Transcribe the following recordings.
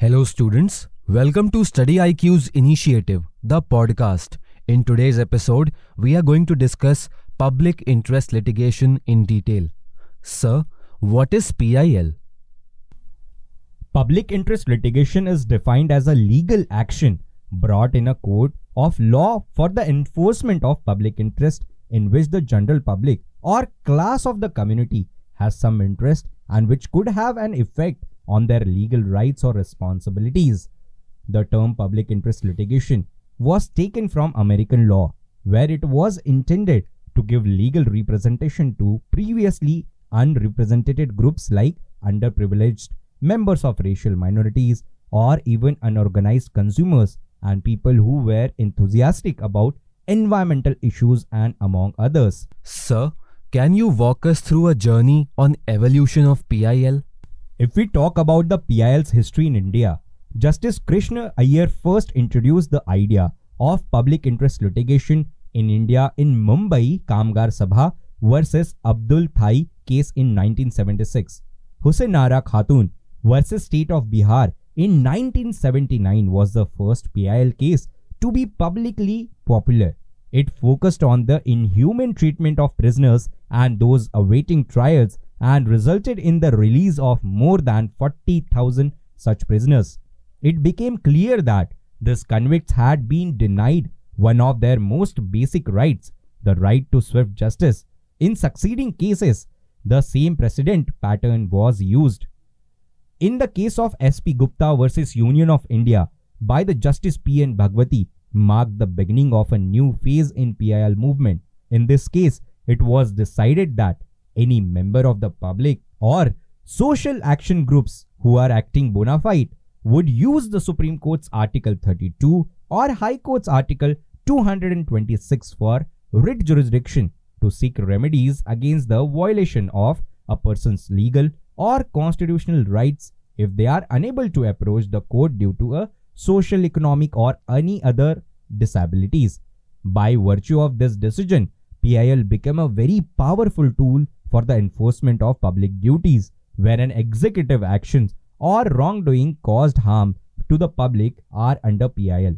Hello, students. Welcome to Study IQ's initiative, the podcast. In today's episode, we are going to discuss public interest litigation in detail. Sir, what is PIL? Public interest litigation is defined as a legal action brought in a court of law for the enforcement of public interest in which the general public or class of the community has some interest and which could have an effect on their legal rights or responsibilities. The term public interest litigation was taken from American law, where it was intended to give legal representation to previously unrepresented groups like underprivileged, members of racial minorities, or even unorganized consumers and people who were enthusiastic about environmental issues and among others. Sir, can you walk us through a journey on evolution of PIL? If we talk about the PIL's history in India, Justice Krishna Iyer first introduced the idea of public interest litigation in India in Mumbai Kamgar Sabha versus Abdul Thai case in 1976. Husainara Khatun versus State of Bihar in 1979 was the first PIL case to be publicly popular. It focused on the inhuman treatment of prisoners and those awaiting trials and resulted in the release of more than 40,000 such prisoners. It became clear that these convicts had been denied one of their most basic rights, the right to swift justice. In succeeding cases, the same precedent pattern was used. In the case of SP Gupta versus Union of India by the Justice P. N. Bhagwati marked the beginning of a new phase in PIL movement. In this case, it was decided that any member of the public or social action groups who are acting bona fide would use the Supreme Court's Article 32 or High Court's Article 226 for writ jurisdiction to seek remedies against the violation of a person's legal or constitutional rights if they are unable to approach the court due to a social, economic, or any other disabilities. By virtue of this decision, PIL became a very powerful tool for the enforcement of public duties, wherein executive actions or wrongdoing caused harm to the public are under PIL.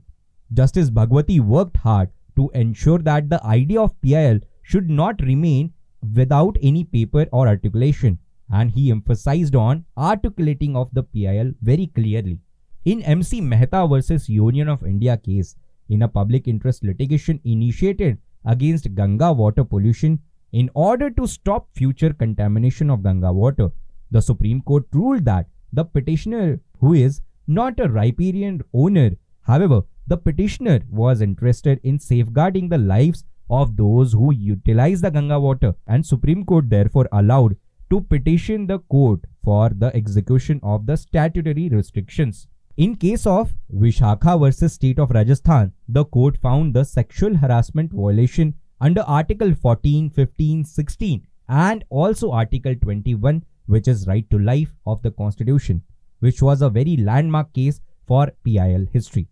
Justice Bhagwati worked hard to ensure that the idea of PIL should not remain without any paper or articulation and he emphasized on articulating of the PIL very clearly. In MC Mehta versus Union of India case, in a public interest litigation initiated against Ganga water pollution in order to stop future contamination of Ganga water, the Supreme Court ruled that the petitioner, who is not a riparian owner, however, the petitioner was interested in safeguarding the lives of those who utilize the Ganga water, and Supreme Court therefore allowed to petition the court for the execution of the statutory restrictions. In case of Vishakha versus State of Rajasthan, the court found the sexual harassment violation under Article 14, 15, 16 and also Article 21 which is right to life of the constitution which was a very landmark case for PIL history.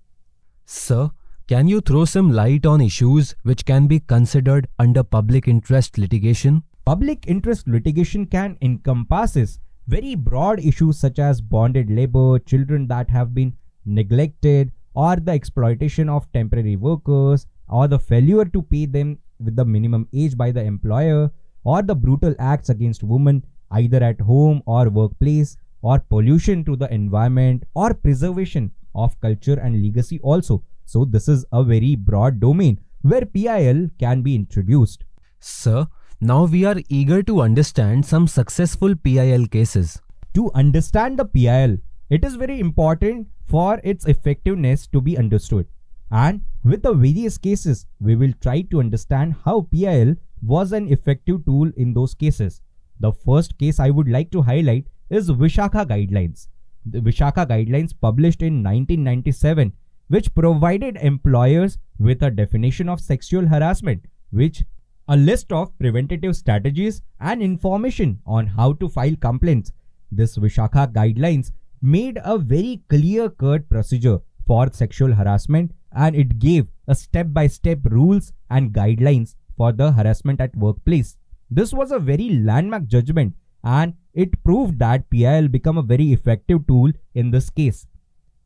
Sir, can you throw some light on issues which can be considered under public interest litigation? Public interest litigation can encompasses very broad issues such as bonded labor, children that have been neglected, or the exploitation of temporary workers, or the failure to pay them with the minimum age by the employer, or the brutal acts against women either at home or workplace, or pollution to the environment, or preservation of culture and legacy also. So, this is a very broad domain where PIL can be introduced. Sir, now we are eager to understand some successful PIL cases. To understand the PIL, it is very important for its effectiveness to be understood. And with the various cases, we will try to understand how PIL was an effective tool in those cases. The first case I would like to highlight is Vishaka Guidelines. The Vishaka Guidelines published in 1997 which provided employers with a definition of sexual harassment which a list of preventative strategies and information on how to file complaints. This Vishaka guidelines made a very clear cut procedure for sexual harassment and it gave a step by step rules and guidelines for the harassment at workplace. This was a very landmark judgment and it proved that PIL become a very effective tool in this case.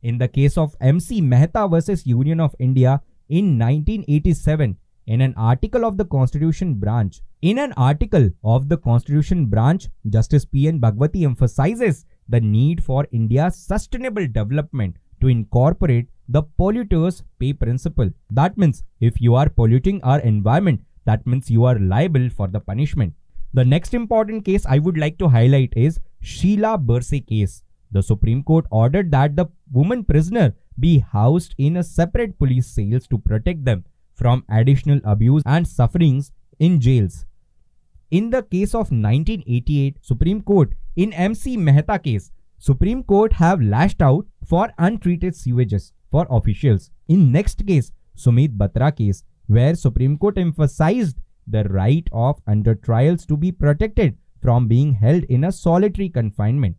In the case of MC Mehta versus Union of India in 1987, in an article of the Constitution bench, in an article of the Constitution bench, Justice P.N. Bhagwati emphasizes the need for India's sustainable development to incorporate the polluters pay principle. That means if you are polluting our environment, that means you are liable for the punishment. The next important case I would like to highlight is Sheela Barse case. The Supreme Court ordered that the woman prisoner be housed in a separate police cells to protect them from additional abuse and sufferings in jails. In the case of 1988 Supreme Court in MC Mehta case, Supreme Court have lashed out for untreated sewages for officials. In next case, Sunil Batra case, where Supreme Court emphasized the right of under trials to be protected from being held in a solitary confinement.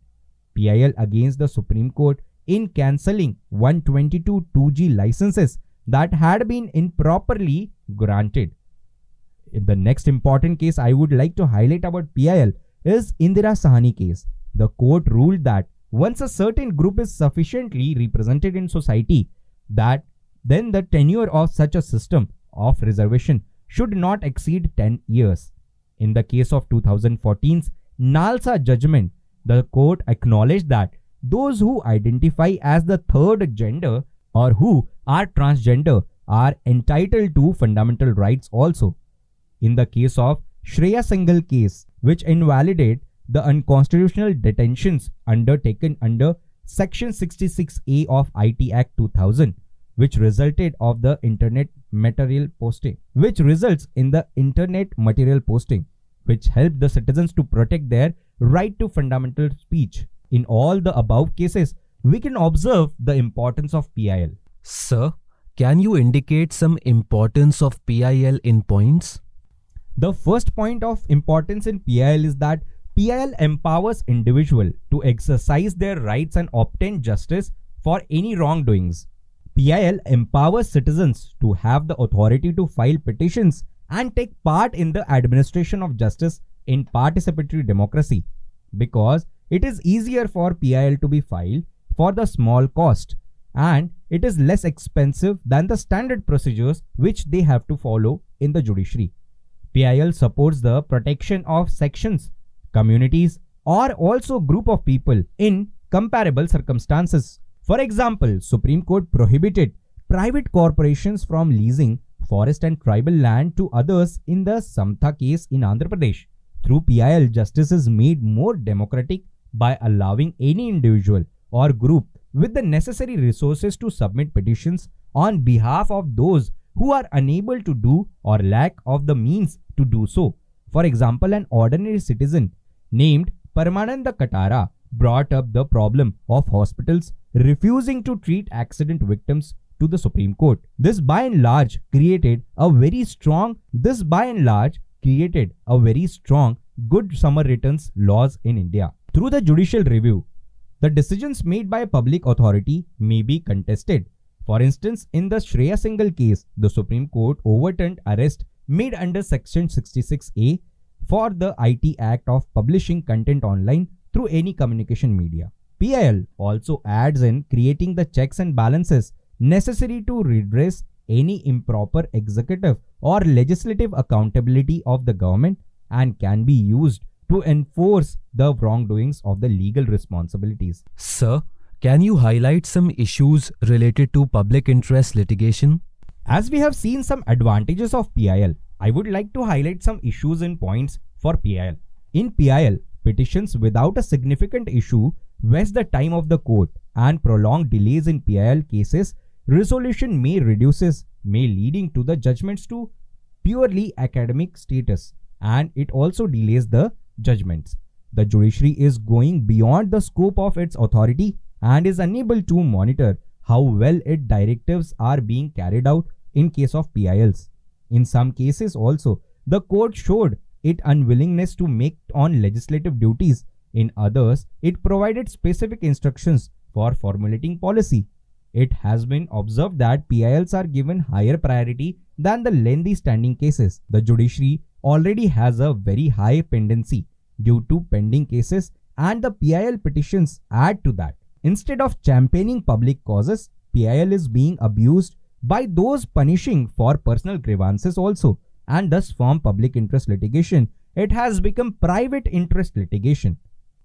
PIL against the Supreme Court in cancelling 122 2G licenses that had been improperly granted. The next important case I would like to highlight about PIL is Indra Sawhney case. The court ruled that once a certain group is sufficiently represented in society, that then the tenure of such a system of reservation should not exceed 10 years. In the case of 2014's Nalsa judgment, the court acknowledged that those who identify as the third gender or who are transgender are entitled to fundamental rights also. In the case of Shreya Singhal case, which invalidate the unconstitutional detentions undertaken under Section 66A of IT Act 2000, which resulted of the internet material posting, which results in the internet material posting, which help the citizens to protect their right to fundamental speech. In all the above cases, we can observe the importance of PIL. Sir, can you indicate some importance of PIL in points? The first point of importance in PIL is that PIL empowers individual to exercise their rights and obtain justice for any wrongdoings. PIL empowers citizens to have the authority to file petitions and take part in the administration of justice in participatory democracy because it is easier for PIL to be filed for the small cost and it is less expensive than the standard procedures which they have to follow in the judiciary. PIL supports the protection of sections, communities or also group of people in comparable circumstances. For example, Supreme Court prohibited private corporations from leasing forest and tribal land to others in the Samatha case in Andhra Pradesh. Through PIL, justice is made more democratic by allowing any individual or group with the necessary resources to submit petitions on behalf of those who are unable to do or lack of the means to do so. For example, an ordinary citizen named Paramananda Katara brought up the problem of hospitals refusing to treat accident victims to the Supreme Court. This by and large created a very strong this by and large created a very strong good Samaritan laws in India. Through the judicial review, the decisions made by a public authority may be contested. For instance, in the Shreya Singhal case, the Supreme Court overturned arrest made under Section 66A for the IT Act of publishing content online through any communication media. PIL also adds in creating the checks and balances necessary to redress any improper executive or legislative accountability of the government and can be used to enforce the wrongdoings of the legal responsibilities. Sir, can you highlight some issues related to public interest litigation? As we have seen some advantages of PIL, I would like to highlight some issues and points for PIL. In PIL, petitions without a significant issue waste the time of the court and prolonged delays in PIL cases resolution may reduces may leading to the judgments to purely academic status and it also delays the judgments. The judiciary is going beyond the scope of its authority and is unable to monitor how well its directives are being carried out in case of PILs. In some cases also, the court showed its unwillingness to make on legislative duties. In others, it provided specific instructions for formulating policy. It has been observed that PILs are given higher priority than the lengthy standing cases. The judiciary already has a very high pendency due to pending cases and the PIL petitions add to that. Instead of championing public causes, PIL is being abused by those punishing for personal grievances also, and thus from public interest litigation, it has become private interest litigation.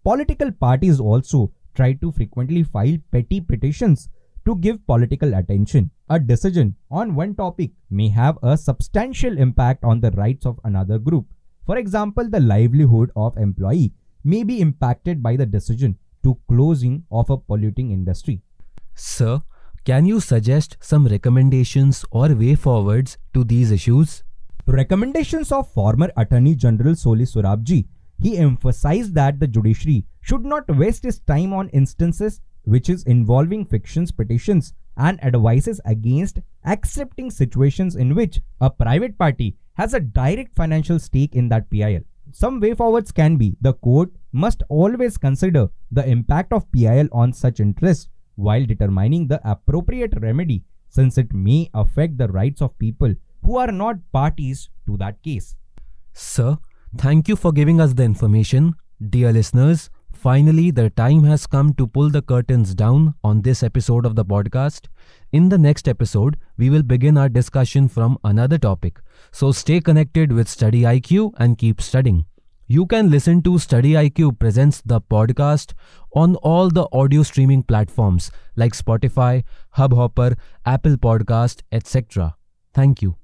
Political parties also try to frequently file petty petitions to give political attention. A decision on one topic may have a substantial impact on the rights of another group. For example, the livelihood of employee may be impacted by the decision to closing of a polluting industry. Sir, can you suggest some recommendations or way forwards to these issues? Recommendations of former Attorney General Soli Sorabji. He emphasized that the judiciary should not waste its time on instances which is involving fictions petitions and advises against accepting situations in which a private party has a direct financial stake in that PIL. Some way forwards can be the court must always consider the impact of PIL on such interests while determining the appropriate remedy since it may affect the rights of people who are not parties to that case. Sir, thank you for giving us the information. Dear listeners, finally the time has come to pull the curtains down on this episode of the podcast. In the next episode, we will begin our discussion from another topic. So stay connected with Study IQ and keep studying. You can listen to Study IQ presents the podcast on all the audio streaming platforms like Spotify, Hubhopper, Apple Podcast, etc. Thank you.